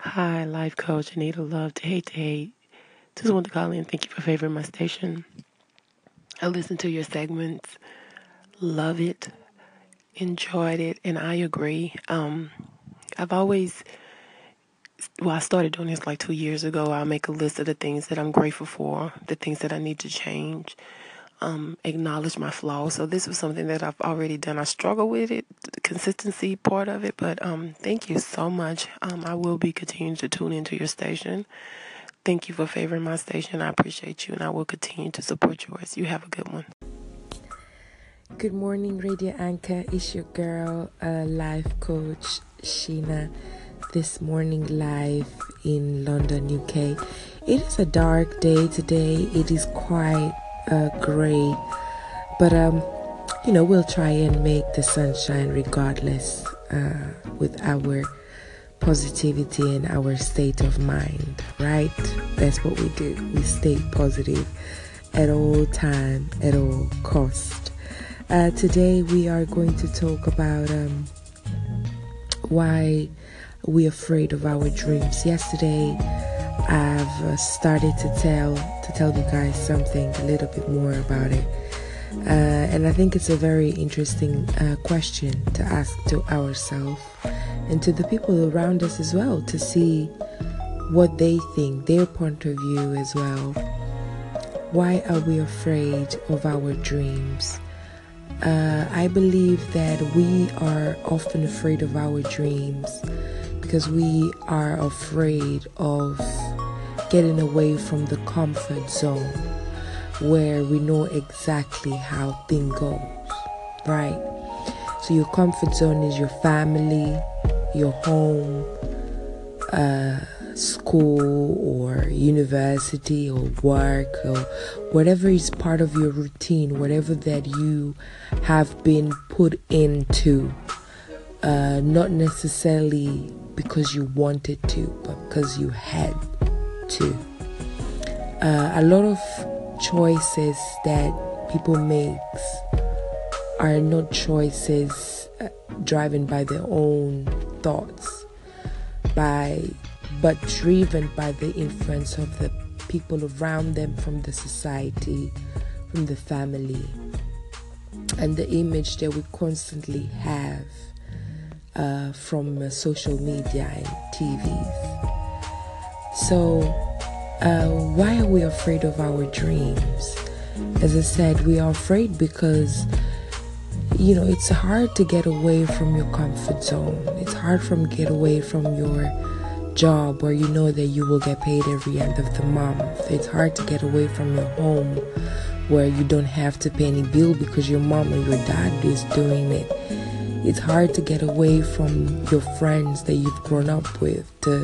Hi, life coach Anita Love to hate to hate. Just want to call in. Thank you for favoring my station. I listened to your segments, love it, enjoyed it, and I agree. Um, I've always, well, I started doing this like two years ago. I'll make a list of the things that I'm grateful for, the things that I need to change, um, acknowledge my flaws. So this was something that I've already done. I struggle with it, the consistency part of it, but um, thank you so much. Um, I will be continuing to tune into your station. Thank you for favoring my station. I appreciate you, and I will continue to support yours. You have a good one. Good morning, Radio Anchor. It's your girl, uh, life coach Sheena. This morning, live in London, UK. It is a dark day today. It is quite uh, gray, but um, you know we'll try and make the sunshine regardless uh, with our positivity and our state of mind, right? That's what we do. We stay positive at all time, at all cost. Uh, today we are going to talk about um, why we're afraid of our dreams. Yesterday, I've uh, started to tell to tell you guys something a little bit more about it. Uh, and I think it's a very interesting uh, question to ask to ourselves and to the people around us as well to see what they think, their point of view as well. Why are we afraid of our dreams? Uh, I believe that we are often afraid of our dreams because we are afraid of getting away from the comfort zone where we know exactly how thing goes, right? So your comfort zone is your family, your home, uh, school or university or work or whatever is part of your routine, whatever that you have been put into, uh, not necessarily because you wanted to, but because you had to. Uh, a lot of choices that people make are not choices uh, driven by their own thoughts, by but driven by the influence of the people around them, from the society, from the family, and the image that we constantly have uh, from uh, social media and TVs. So, uh, why are we afraid of our dreams? As I said, we are afraid because you know it's hard to get away from your comfort zone. It's hard from get away from your job where you know that you will get paid every end of the month. It's hard to get away from your home where you don't have to pay any bill because your mom or your dad is doing it. It's hard to get away from your friends that you've grown up with to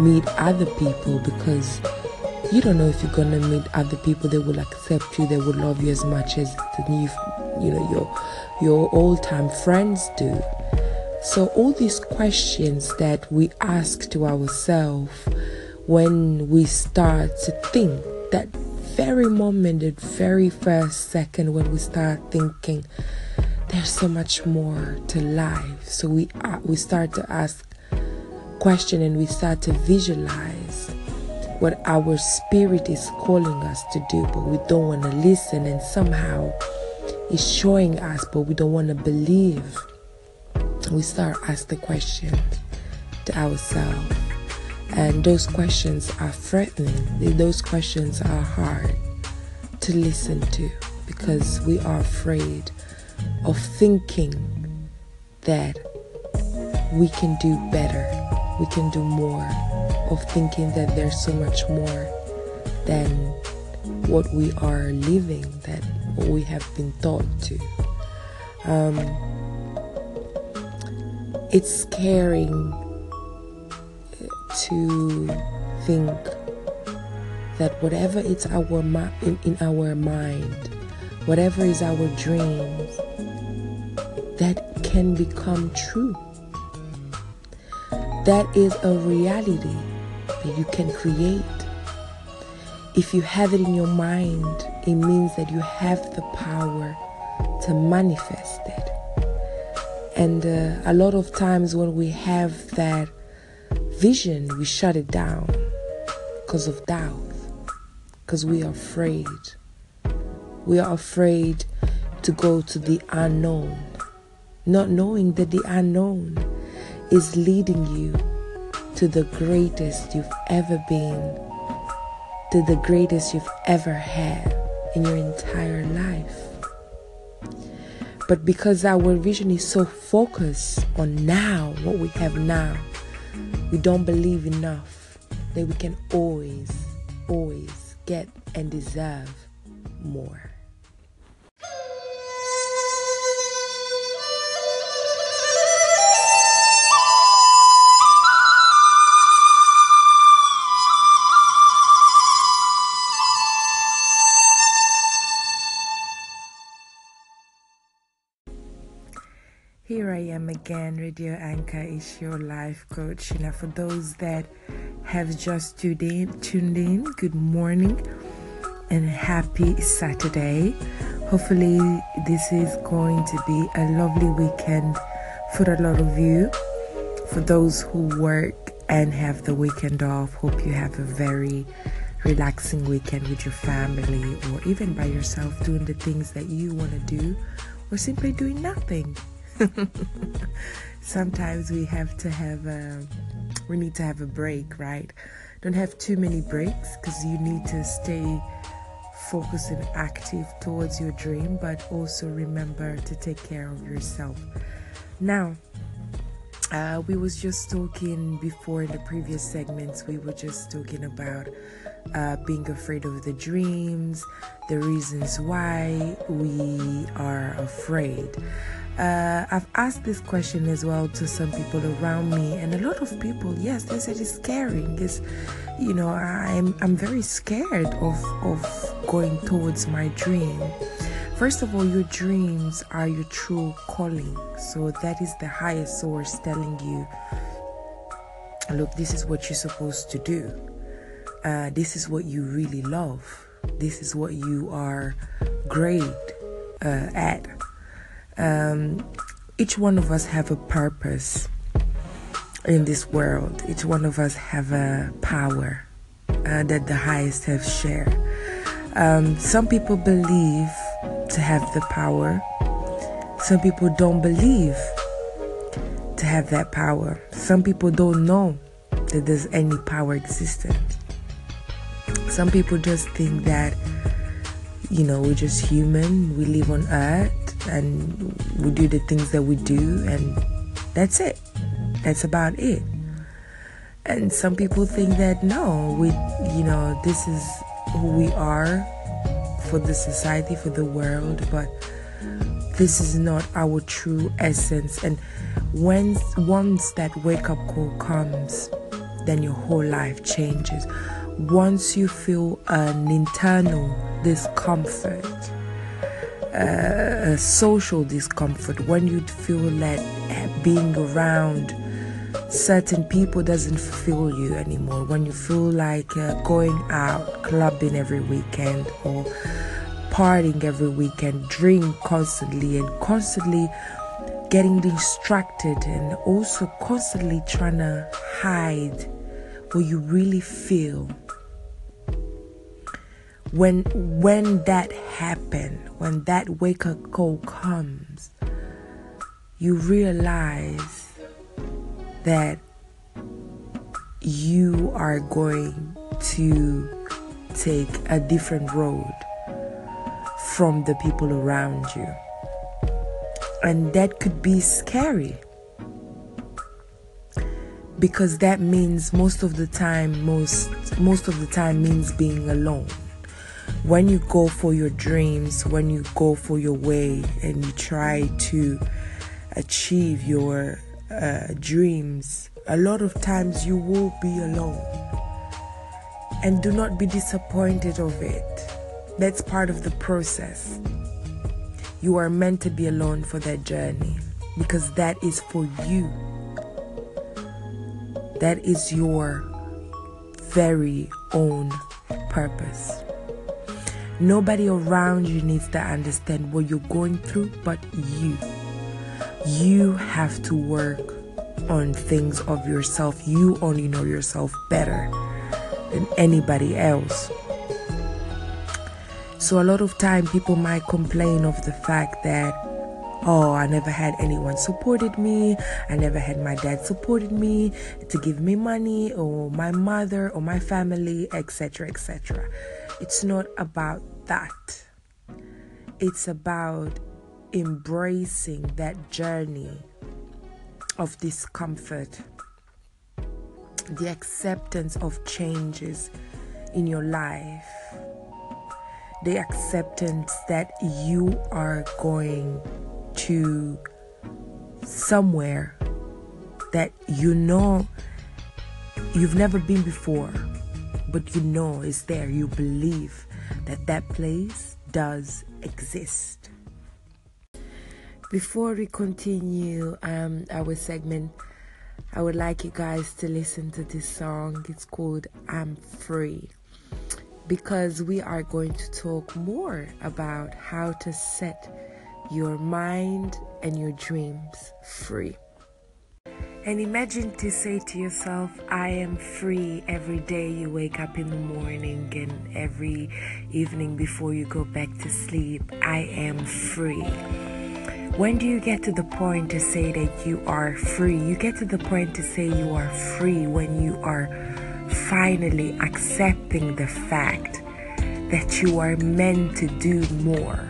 meet other people because you don't know if you're gonna meet other people that will accept you, that will love you as much as the new, you know, your your old time friends do. So, all these questions that we ask to ourselves when we start to think, that very moment, that very first second when we start thinking, there's so much more to life. So, we, uh, we start to ask question and we start to visualize what our spirit is calling us to do, but we don't want to listen, and somehow it's showing us, but we don't want to believe. We start ask the questions to ourselves. And those questions are threatening those questions are hard to listen to because we are afraid of thinking that we can do better we can do more of thinking that there's so much more than what we are living that what we have been taught to. Um, it's scaring to think that whatever it's our in, in our mind, whatever is our dreams, that can become true. That is a reality that you can create. If you have it in your mind, it means that you have the power to manifest it. And uh, a lot of times when we have that vision, we shut it down because of doubt, because we are afraid. We are afraid to go to the unknown, not knowing that the unknown is leading you to the greatest you've ever been, to the greatest you've ever had in your entire life. But because our vision is so focused on now, what we have now, we don't believe enough that we can always, always get and deserve more. Here I am again, Radio Anchor is your life coach. Now, for those that have just tuned in, tuned in, good morning and happy Saturday. Hopefully, this is going to be a lovely weekend for a lot of you. For those who work and have the weekend off, hope you have a very relaxing weekend with your family or even by yourself doing the things that you want to do or simply doing nothing. Sometimes we have to have a, we need to have a break, right? Don't have too many breaks because you need to stay focused and active towards your dream, but also remember to take care of yourself. Now, uh, we was just talking before in the previous segments. We were just talking about uh, being afraid of the dreams, the reasons why we are afraid uh, I've asked this question as well to some people around me, and a lot of people, yes, they said it's scary. It's, you know, I'm I'm very scared of of going towards my dream. First of all, your dreams are your true calling, so that is the highest source telling you, look, this is what you're supposed to do. Uh, this is what you really love. This is what you are great uh, at um, each one of us have a purpose in this world. Each one of us have a power uh, that the highest have shared. Um, some people believe to have the power. Some people don't believe to have that power. Some people don't know that there's any power existent. Some people just think that, you know, we're just human, we live on earth, and we do the things that we do, and that's it. That's about it. And some people think that no, we, you know, this is who we are for the society, for the world, but this is not our true essence. And when once that wake up call comes, then your whole life changes. Once you feel an internal discomfort, uh, social discomfort when you feel that being around certain people doesn't fulfill you anymore. When you feel like uh, going out clubbing every weekend or partying every weekend drink constantly and constantly getting distracted and also constantly trying to hide what you really feel when when that happens when that wake up call comes you realize that you are going to take a different road from the people around you. And that could be scary. Because that means most of the time most most of the time means being alone when you go for your dreams, when you go for your way and you try to achieve your uh, dreams, a lot of times you will be alone. And do not be disappointed of it. That's part of the process. You are meant to be alone for that journey because that is for you. That is your very own purpose. Nobody around you needs to understand what you're going through but you. You have to work on things of yourself. You only know yourself better than anybody else. So a lot of time people might complain of the fact that oh i never had anyone supported me i never had my dad supported me to give me money or my mother or my family etc etc it's not about that. It's about embracing that journey of discomfort. The acceptance of changes in your life. The acceptance that you are going to somewhere that you know you've never been before, but you know it's there. You believe that that place does exist. Before we continue um, our segment, I would like you guys to listen to this song. It's called I'm Free because we are going to talk more about how to set your mind and your dreams free. And imagine to say to yourself, I am free every day you wake up in the morning and every evening before you go back to sleep. I am free. When do you get to the point to say that you are free? You get to the point to say you are free when you are finally accepting the fact that you are meant to do more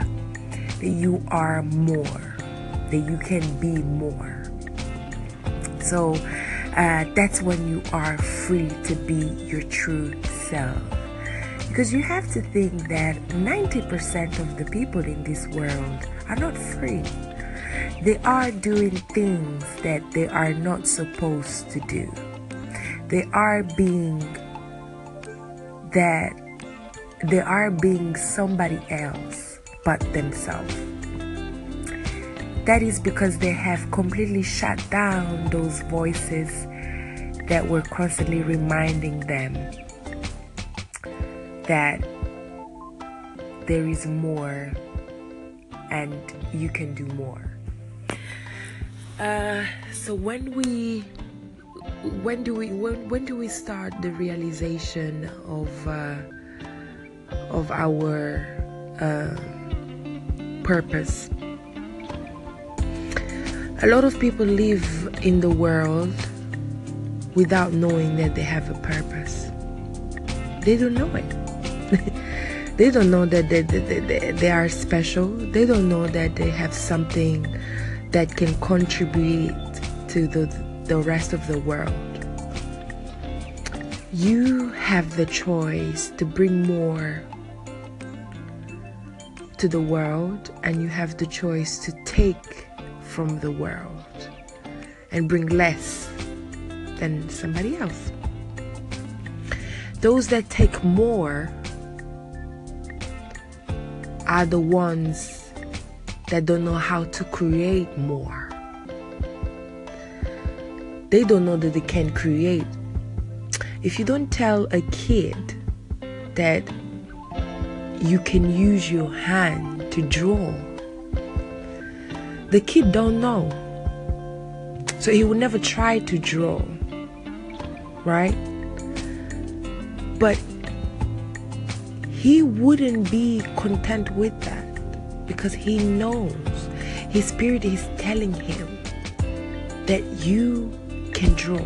that you are more, that you can be more. So uh, that's when you are free to be your true self. Because you have to think that 90% of the people in this world are not free. They are doing things that they are not supposed to do. They are being that they are being somebody else but themselves. That is because they have completely shut down those voices that were constantly reminding them that there is more and you can do more. Uh, so when we when do we when, when do we start the realization of uh, of our uh, purpose. A lot of people live in the world without knowing that they have a purpose. They don't know it. they don't know that they, they, they, they are special. They don't know that they have something that can contribute to the, the rest of the world. You have the choice to bring more to the world and you have the choice to take from the world and bring less than somebody else. Those that take more are the ones that don't know how to create more. They don't know that they can create. If you don't tell a kid that you can use your hand to draw. The kid don't know. So he will never try to draw. Right? But he wouldn't be content with that because he knows his spirit is telling him that you can draw.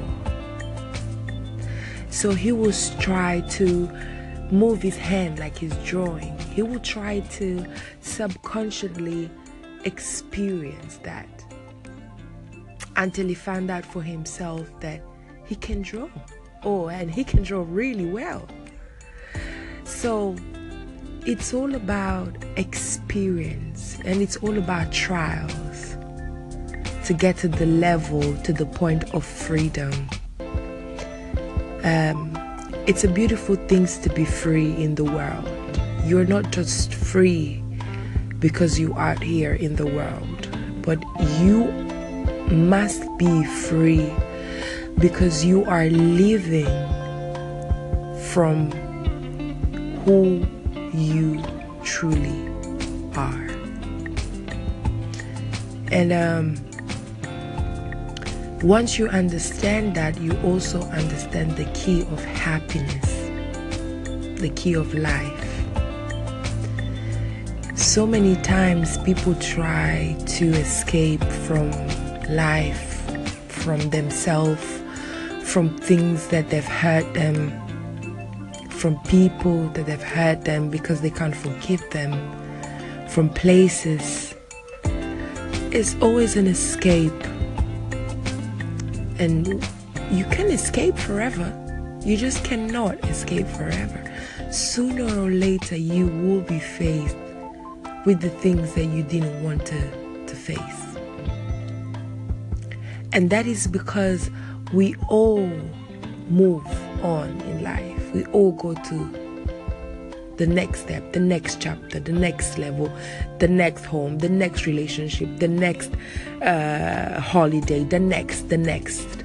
So he will try to move his hand like he's drawing. He will try to subconsciously experience that until he found out for himself that he can draw. Oh, and he can draw really well. So it's all about experience and it's all about trials to get to the level, to the point of freedom. Um, it's a beautiful thing to be free in the world. You're not just free because you are here in the world, but you must be free because you are living from who you truly are. And um, once you understand that, you also understand the key of happiness, the key of life. So many times people try to escape from life, from themselves, from things that they've hurt them, from people that have hurt them because they can't forgive them, from places. It's always an escape and you can escape forever. You just cannot escape forever. Sooner or later, you will be faced with the things that you didn't want to, to face. And that is because we all move on in life. We all go to the next step, the next chapter, the next level, the next home, the next relationship, the next uh, holiday, the next, the next.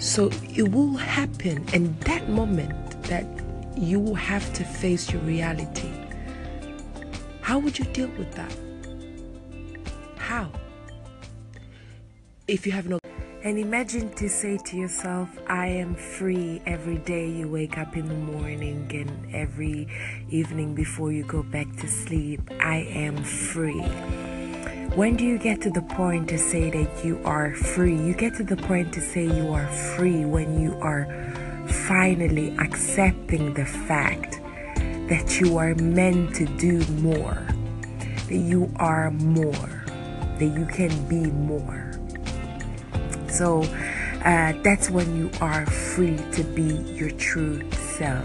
So it will happen, and that moment that you will have to face your reality. How would you deal with that? How? If you have no and imagine to say to yourself, I am free every day you wake up in the morning and every evening before you go back to sleep. I am free. When do you get to the point to say that you are free? You get to the point to say you are free when you are finally accepting the fact that you are meant to do more, that you are more, that you can be more. So uh, that's when you are free to be your true self.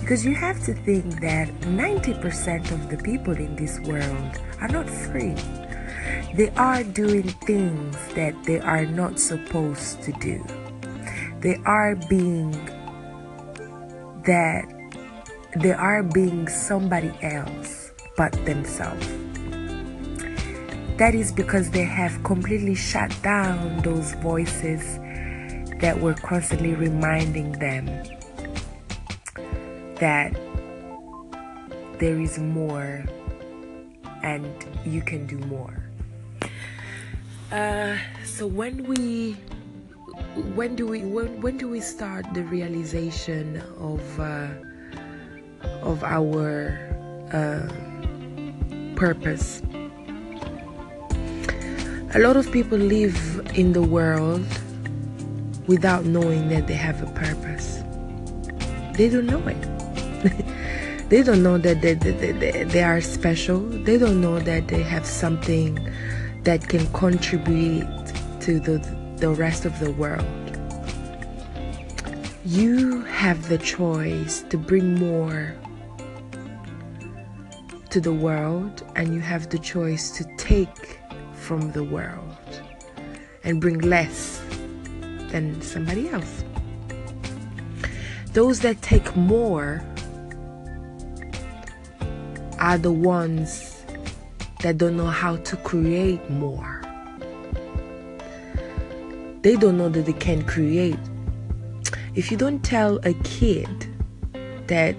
Because you have to think that 90% of the people in this world are not free. They are doing things that they are not supposed to do. They are being that they are being somebody else but themselves. That is because they have completely shut down those voices that were constantly reminding them that there is more and you can do more. Uh, so when we when do we when, when do we start the realization of uh, of our uh, purpose a lot of people live in the world without knowing that they have a purpose. They don't know it. they don't know that they, they, they, they are special. They don't know that they have something that can contribute to the, the rest of the world. You have the choice to bring more to the world, and you have the choice to take from the world and bring less than somebody else. Those that take more are the ones that don't know how to create more. They don't know that they can create. If you don't tell a kid that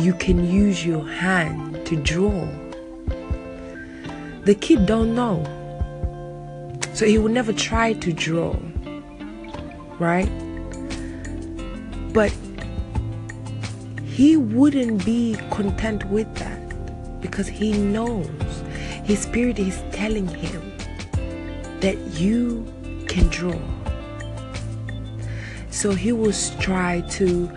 you can use your hand to draw. The kid don't know. So he will never try to draw right? But he wouldn't be content with that because he knows his spirit is telling him that you can draw. So he will try to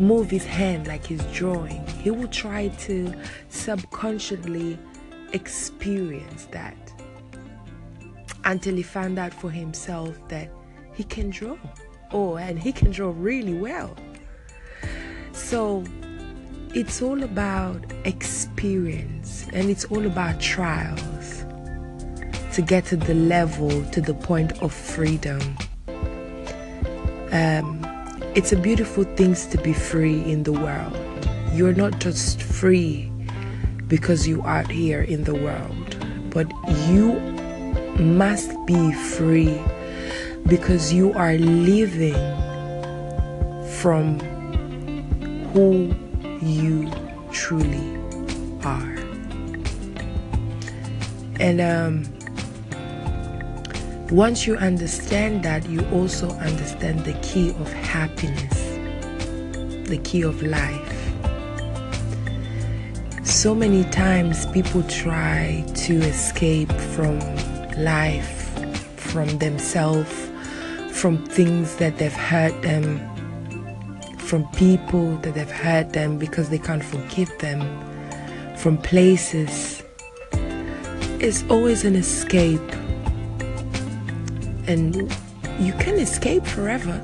move his hand like he's drawing he will try to subconsciously experience that until he found out for himself that he can draw. Oh, and he can draw really well. So it's all about experience and it's all about trials to get to the level, to the point of freedom. Um, it's a beautiful thing to be free in the world. You're not just free because you are here in the world, but you must be free because you are living from who you truly are. And um, once you understand that, you also understand the key of happiness, the key of life. So many times people try to escape from life, from themselves, from things that they've hurt them, from people that have hurt them because they can't forgive them, from places. It's always an escape and you can escape forever.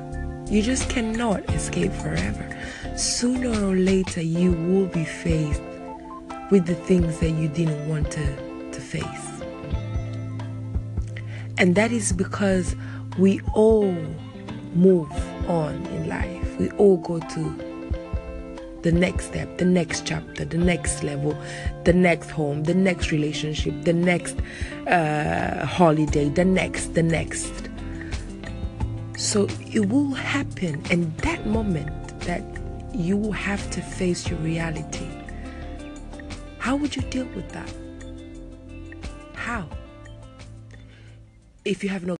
You just cannot escape forever. Sooner or later, you will be faced with the things that you didn't want to, to face. And that is because we all move on in life. We all go to the next step, the next chapter, the next level, the next home, the next relationship, the next uh, holiday, the next, the next. So it will happen, and that moment that you will have to face your reality. How would you deal with that? How? If you have no.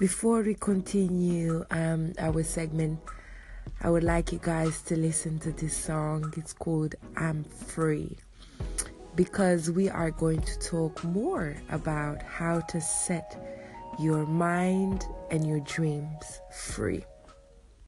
Before we continue um, our segment, I would like you guys to listen to this song. It's called I'm Free because we are going to talk more about how to set your mind and your dreams free.